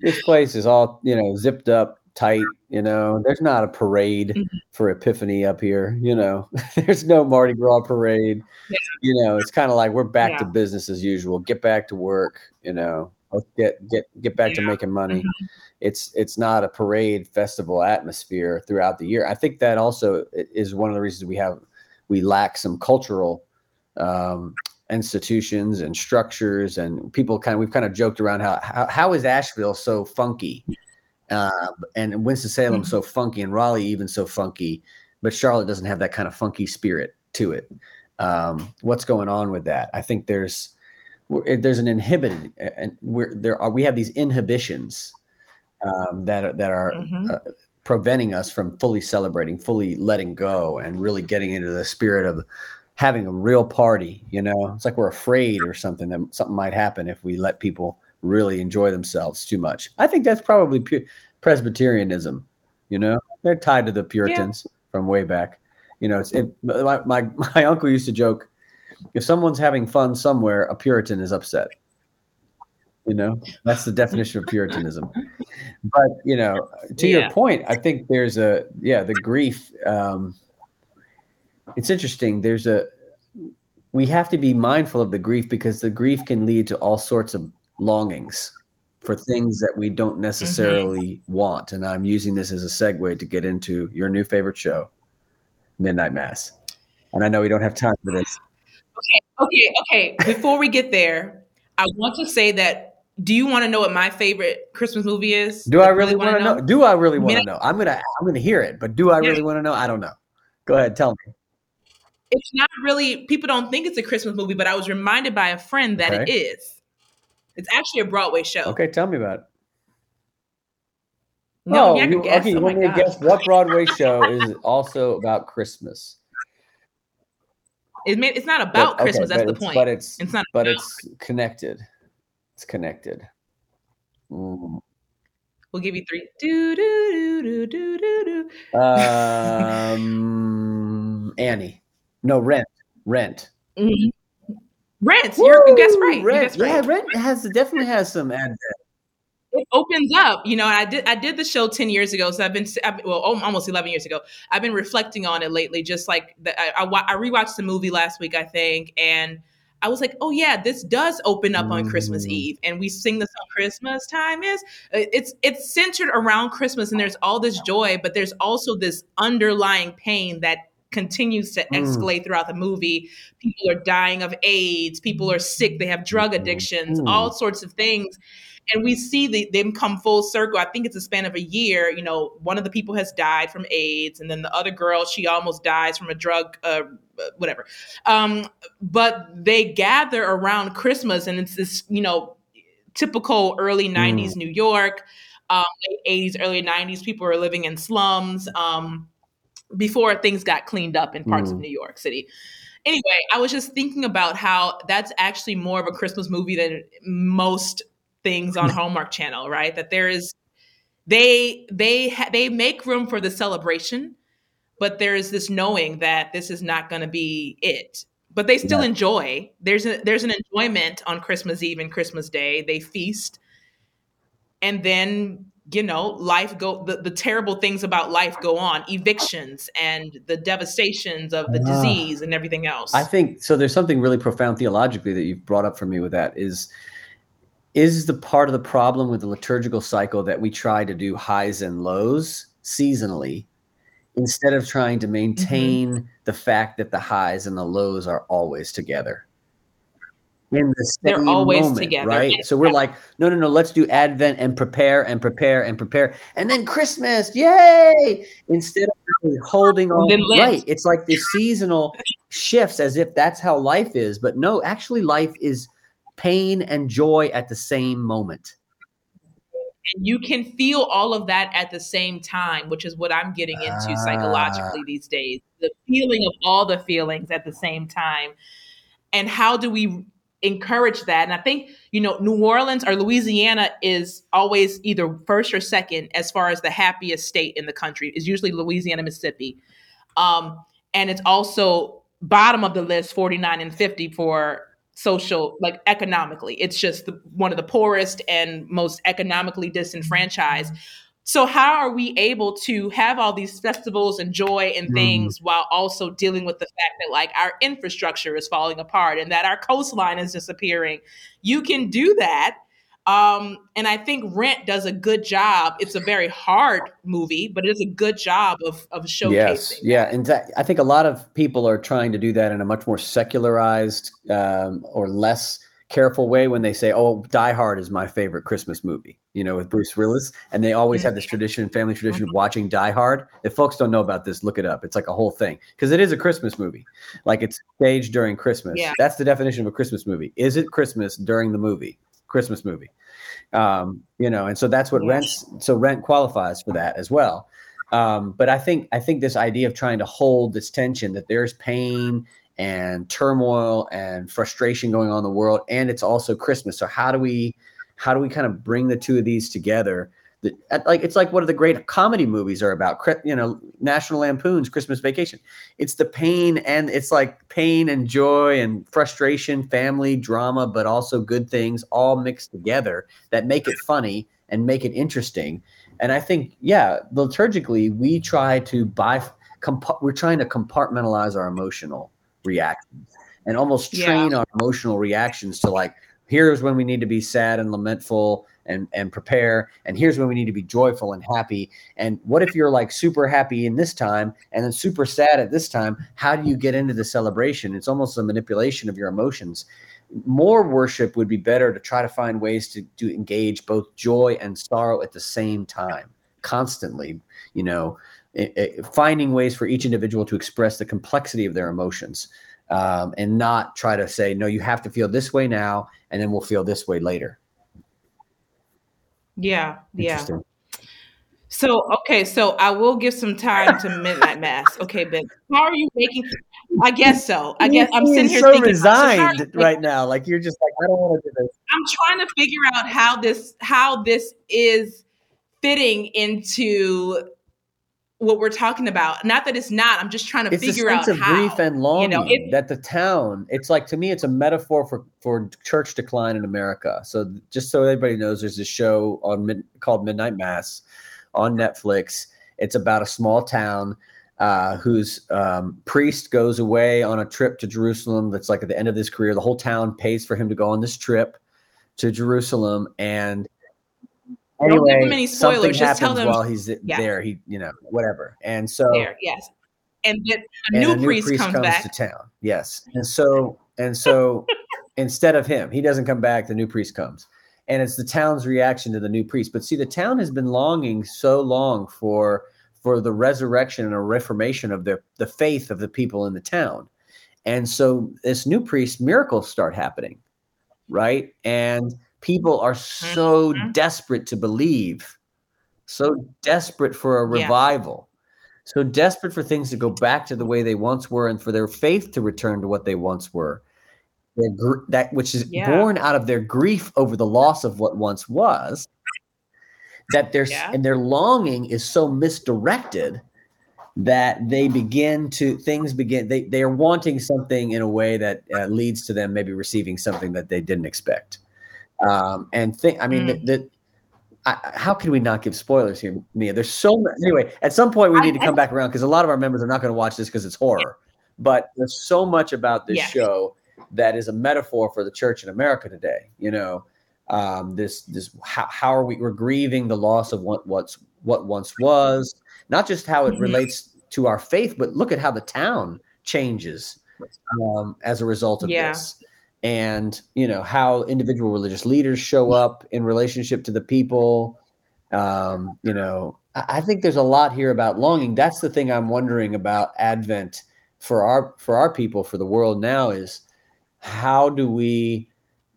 This place is all you know, zipped up, tight. You know, there's not a parade mm-hmm. for Epiphany up here. You know, there's no Mardi Gras parade. Yeah. You know, it's kind of like we're back yeah. to business as usual. Get back to work. You know, let's get get get back to making money. Mm-hmm. It's it's not a parade festival atmosphere throughout the year. I think that also is one of the reasons we have we lack some cultural um, institutions and structures and people kind of we've kind of joked around how how, how is Asheville so funky uh, and Winston Salem mm-hmm. so funky and Raleigh even so funky, but Charlotte doesn't have that kind of funky spirit to it. Um, what's going on with that? I think there's there's an inhibited and we're there are we have these inhibitions um, that are, that are mm-hmm. uh, preventing us from fully celebrating, fully letting go, and really getting into the spirit of having a real party. You know, it's like we're afraid or something that something might happen if we let people really enjoy themselves too much. I think that's probably pu- Presbyterianism. You know, they're tied to the Puritans yeah. from way back. You know, it's it, my, my my uncle used to joke, if someone's having fun somewhere, a Puritan is upset. You know, that's the definition of Puritanism. But you know, to yeah. your point, I think there's a yeah the grief. Um, it's interesting. There's a we have to be mindful of the grief because the grief can lead to all sorts of longings for things that we don't necessarily mm-hmm. want. And I'm using this as a segue to get into your new favorite show, Midnight Mass. And I know we don't have time for this. Okay, okay, okay. Before we get there, I want to say that do you want to know what my favorite Christmas movie is? Do I really, want to know? know? Do I really want to know? I'm gonna I'm gonna hear it, but do I really want to know? I don't know. Go ahead, tell me it's not really people don't think it's a Christmas movie, but I was reminded by a friend that okay. it is. It's actually a Broadway show. Okay, tell me about it. No, oh, you, okay, you oh want me to guess what Broadway show is also about Christmas? It it's not about but, Christmas. Okay, that's the point. But it's, it's not. But it's connected. It's connected. Mm. We'll give you three. Do do do do do do. Um, Annie. No, Rent. Rent. Mm-hmm. Rent. You're, you guess right. Rent. right. Yeah, Rent has definitely has some advent. It opens up, you know. I did I did the show ten years ago, so I've been I've, well almost eleven years ago. I've been reflecting on it lately. Just like the, I, I, I rewatched the movie last week, I think, and I was like, oh yeah, this does open up on Christmas mm. Eve, and we sing this on Christmas time. Is uh, it's it's centered around Christmas, and there's all this joy, but there's also this underlying pain that continues to mm. escalate throughout the movie. People are dying of AIDS. People are sick. They have drug addictions. Mm. All sorts of things and we see the, them come full circle. I think it's a span of a year. You know, one of the people has died from AIDS, and then the other girl, she almost dies from a drug, uh, whatever. Um, but they gather around Christmas, and it's this, you know, typical early '90s mm. New York, um, late '80s, early '90s. People are living in slums um, before things got cleaned up in parts mm. of New York City anyway, I was just thinking about how that's actually more of a Christmas movie than most things on Hallmark Channel, right? That there is they they ha- they make room for the celebration, but there is this knowing that this is not going to be it. But they still yeah. enjoy. There's a there's an enjoyment on Christmas Eve and Christmas Day. They feast, and then you know life go the, the terrible things about life go on evictions and the devastations of the uh, disease and everything else i think so there's something really profound theologically that you've brought up for me with that is is the part of the problem with the liturgical cycle that we try to do highs and lows seasonally instead of trying to maintain mm-hmm. the fact that the highs and the lows are always together. In the same they're always moment, together. right? So we're like no no no let's do advent and prepare and prepare and prepare. And then christmas yay! Instead of holding on right it's like the seasonal shifts as if that's how life is. But no actually life is pain and joy at the same moment. And you can feel all of that at the same time, which is what I'm getting into ah. psychologically these days. The feeling of all the feelings at the same time. And how do we encourage that? And I think, you know, New Orleans or Louisiana is always either first or second as far as the happiest state in the country, is usually Louisiana, Mississippi. Um, and it's also bottom of the list, 49 and 50 for social like economically it's just the, one of the poorest and most economically disenfranchised so how are we able to have all these festivals and joy and mm-hmm. things mm. while also dealing with the fact that like our infrastructure is falling apart and that our coastline is disappearing you can do that um, and I think Rent does a good job. It's a very hard movie, but it is a good job of of showcasing. Yes, yeah, and I think a lot of people are trying to do that in a much more secularized um, or less careful way when they say, "Oh, Die Hard is my favorite Christmas movie," you know, with Bruce Willis, and they always have this tradition, family tradition of mm-hmm. watching Die Hard. If folks don't know about this, look it up. It's like a whole thing because it is a Christmas movie, like it's staged during Christmas. Yeah. That's the definition of a Christmas movie. Is it Christmas during the movie? Christmas movie. Um, you know, and so that's what rent. So rent qualifies for that as well. Um, but I think I think this idea of trying to hold this tension that there's pain and turmoil and frustration going on in the world, and it's also Christmas. So how do we how do we kind of bring the two of these together that like it's like what are the great comedy movies are about you know national lampoon's christmas vacation it's the pain and it's like pain and joy and frustration family drama but also good things all mixed together that make it funny and make it interesting and i think yeah liturgically we try to buy comp- we're trying to compartmentalize our emotional reactions and almost train yeah. our emotional reactions to like here's when we need to be sad and lamentful and and prepare and here's when we need to be joyful and happy. And what if you're like super happy in this time and then super sad at this time? How do you get into the celebration? It's almost a manipulation of your emotions. More worship would be better to try to find ways to, to engage both joy and sorrow at the same time constantly you know it, it, finding ways for each individual to express the complexity of their emotions um, and not try to say no you have to feel this way now and then we'll feel this way later yeah, yeah. So okay, so I will give some time to midnight mass. Okay, but how are you making? I guess so. I guess I'm sitting here so thinking, resigned so right now. Like you're just like I don't want to do this. I'm trying to figure out how this how this is fitting into what we're talking about. Not that it's not. I'm just trying to it's figure out of how. grief and longing you know, it, that the town. It's like to me, it's a metaphor for for church decline in America. So just so everybody knows, there's a show on mid, called Midnight Mass on Netflix. It's about a small town uh, whose um, priest goes away on a trip to Jerusalem. That's like at the end of his career. The whole town pays for him to go on this trip to Jerusalem, and anyway, something happens while he's yeah. there. He, you know, whatever, and so there, yes, and then a, new, a new, priest, priest comes, comes back to town. Yes, and so and so instead of him, he doesn't come back. The new priest comes, and it's the town's reaction to the new priest. But see, the town has been longing so long for for the resurrection and a reformation of their the faith of the people in the town, and so this new priest miracles start happening, right? And people are so mm-hmm. desperate to believe, so desperate for a revival. Yeah so desperate for things to go back to the way they once were and for their faith to return to what they once were gr- that which is yeah. born out of their grief over the loss of what once was that their yeah. and their longing is so misdirected that they begin to things begin they they are wanting something in a way that uh, leads to them maybe receiving something that they didn't expect um, and think i mean mm. that how can we not give spoilers here, Mia? There's so much. Anyway, at some point we need to come back around because a lot of our members are not going to watch this because it's horror. But there's so much about this show that is a metaphor for the church in America today. You know, um, this this how, how are we we're grieving the loss of what what's what once was, not just how it mm-hmm. relates to our faith, but look at how the town changes um, as a result of yeah. this and you know how individual religious leaders show up in relationship to the people. Um, you know I, think there's a lot here about longing. That's the thing i'm wondering about advent for our for our people for the world now is how do we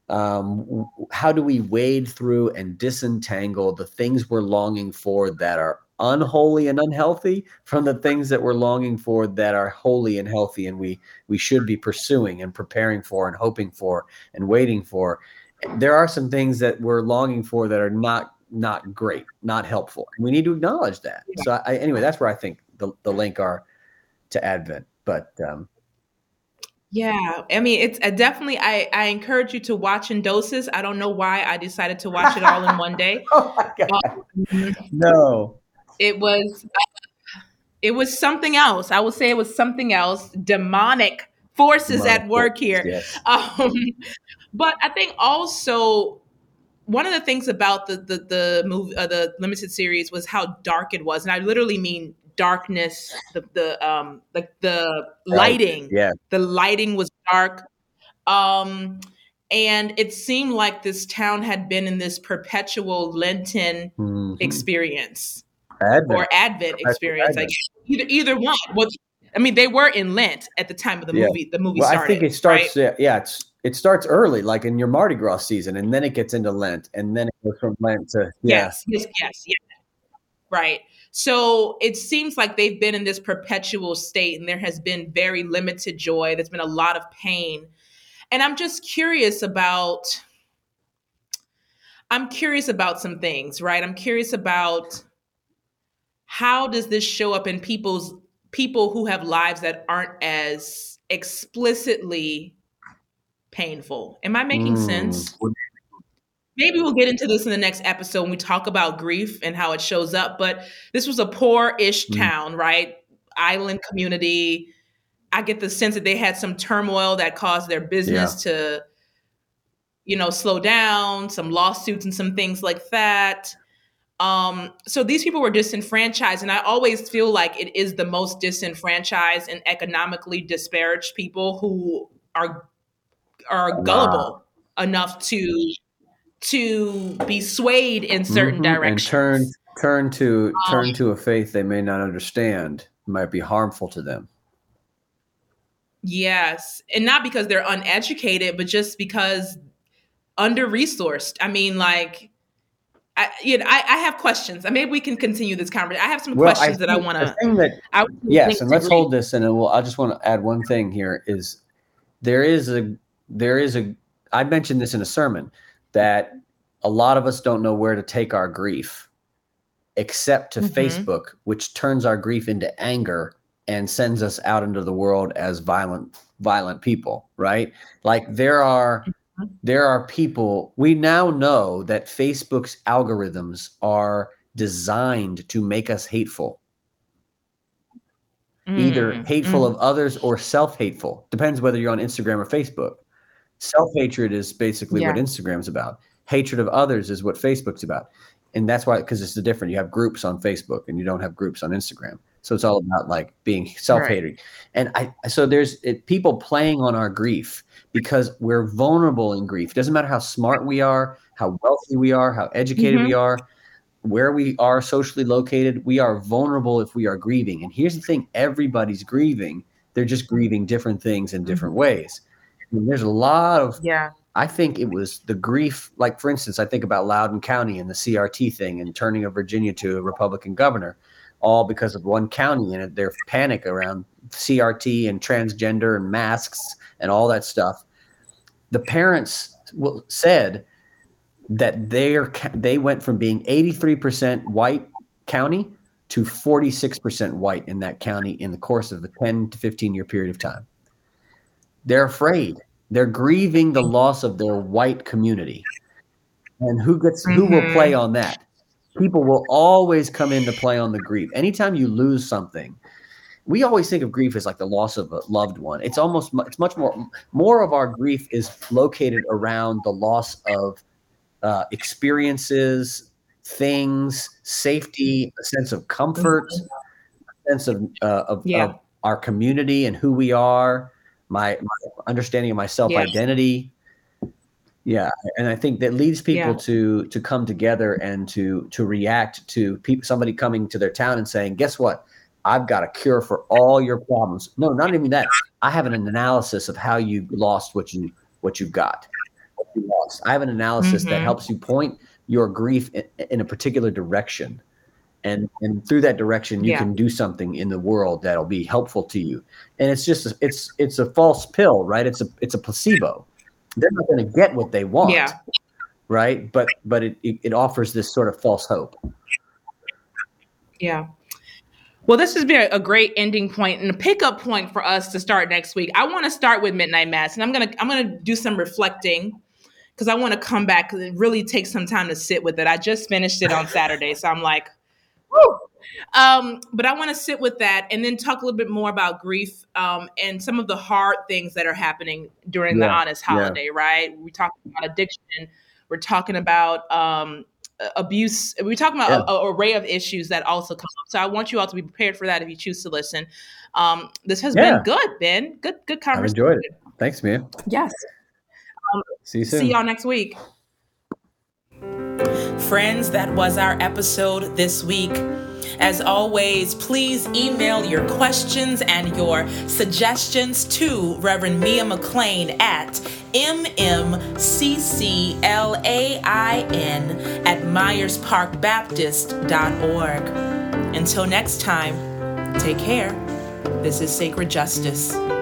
um, how do we wade through and disentangle the things we're longing for that are unholy and unhealthy from the things that we're longing for that are holy and healthy and we we should be pursuing and preparing for and hoping for and waiting for there are some things that we're longing for that are not not great not helpful we need to acknowledge that so I, anyway that's where i think the, the link are to advent but um yeah, I mean, it's uh, definitely. I I encourage you to watch in doses. I don't know why I decided to watch it all in one day. oh my god! Um, no, it was it was something else. I would say it was something else. Demonic forces demonic at work here. Yes. Um, but I think also one of the things about the the the movie uh, the limited series was how dark it was, and I literally mean darkness. The the um like the lighting. Yeah. The lighting was dark. Um and it seemed like this town had been in this perpetual Lenten mm-hmm. experience. Advent. or Advent experience. Advent. Like either either one. Well, I mean, they were in Lent at the time of the movie. The movie well, started. I think it starts. Right? Yeah, it's it starts early, like in your Mardi Gras season, and then it gets into Lent, and then it goes from Lent to yeah. yes, yes, yes, yes. Right. So it seems like they've been in this perpetual state, and there has been very limited joy. There's been a lot of pain, and I'm just curious about. I'm curious about some things, right? I'm curious about how does this show up in people's people who have lives that aren't as explicitly painful? Am I making mm. sense? Maybe we'll get into this in the next episode when we talk about grief and how it shows up. But this was a poor-ish mm. town, right? Island community. I get the sense that they had some turmoil that caused their business yeah. to, you know, slow down, some lawsuits and some things like that. Um, so these people were disenfranchised, and I always feel like it is the most disenfranchised and economically disparaged people who are are gullible wow. enough to to be swayed in certain mm-hmm. directions and turn turn to um, turn to a faith they may not understand might be harmful to them. Yes, and not because they're uneducated, but just because under resourced. I mean, like I, you know, I, I, have questions. Maybe we can continue this conversation. I have some well, questions that I want to. Yes, and let's hold this, and we'll, I just want to add one thing here: is there is a there is a I mentioned this in a sermon that a lot of us don't know where to take our grief, except to mm-hmm. Facebook, which turns our grief into anger and sends us out into the world as violent violent people. Right? Like there are there are people we now know that Facebook's algorithms are designed to make us hateful. mm, either hateful mm. of others or self-hateful. Depends whether you're on Instagram or Facebook. Self-hatred is basically yeah. what Instagram's about. Hatred of others is what Facebook's about. And that's why because it's the different. You have groups on Facebook and you don't have groups on Instagram. So it's all about like being self-hating. Right. And I so there's it, people playing on our grief because we're vulnerable in grief. It doesn't matter how smart we are, how wealthy we are, how educated mm-hmm. we are where we are socially located, we are vulnerable if we are grieving. And here's the thing everybody's grieving. They're just grieving different things in different mm-hmm. ways. And there's a lot of, yeah. I think it was the grief, like for instance, I think about Loudoun County and the CRT thing and turning of Virginia to a Republican governor, all because of one county and their panic around CRT and transgender and masks and all that stuff. The parents said, that they they went from being 83% white county to 46% white in that county in the course of a 10 to 15 year period of time. They're afraid. They're grieving the loss of their white community. And who gets mm-hmm. who will play mm-hmm. on that? People will always come in to play on the grief. Anytime you lose something, we always think of grief as like the loss of a loved one. It's almost it's much more more of our grief is located around the loss of uh, experiences, things, safety, a sense of comfort, a sense of, uh, of, yeah. of, our community and who we are, my, my understanding of my self identity. Yeah, and I think that leads people yeah. to to come together and to to react to people somebody coming to their town and saying, "Guess what? I've got a cure for all your problems." No, not even that. I have an analysis of how you lost what you what you got lost. I have an analysis mm-hmm. that helps you point your grief in, in, a particular direction. And, and through that direction, you yeah. can do something in the world that'll be helpful to you. And it's just it's it's a false pill, right? It's a it's a placebo. They're not going to get what they want, yeah. right? But but it it offers this sort of false hope. Yeah. Well, this has been a great ending point and a pickup point for us to start next week. I want to start with Midnight Mass, and I'm gonna I'm gonna do some reflecting because I want to come back it really takes some time to sit with it. I just finished it on Saturday, so I'm like, whoo. Um, but I want to sit with that and then talk a little bit more about grief um, and some of the hard things that are happening during yeah, the honest holiday, yeah. right? We talk about addiction. We're talking about um, abuse. We're talking about yeah. an array of issues that also come up. So I want you all to be prepared for that if you choose to listen. Um, this has been good, Ben. Good, good conversation. I enjoyed it. Thanks, man. Yes. Um, see you soon. See y'all next week. Friends, that was our episode this week. As always, please email your questions and your suggestions to Reverend Mia McClain at mmcclain at myersparkbaptist.org. Until next time, take care. This is Sacred Justice.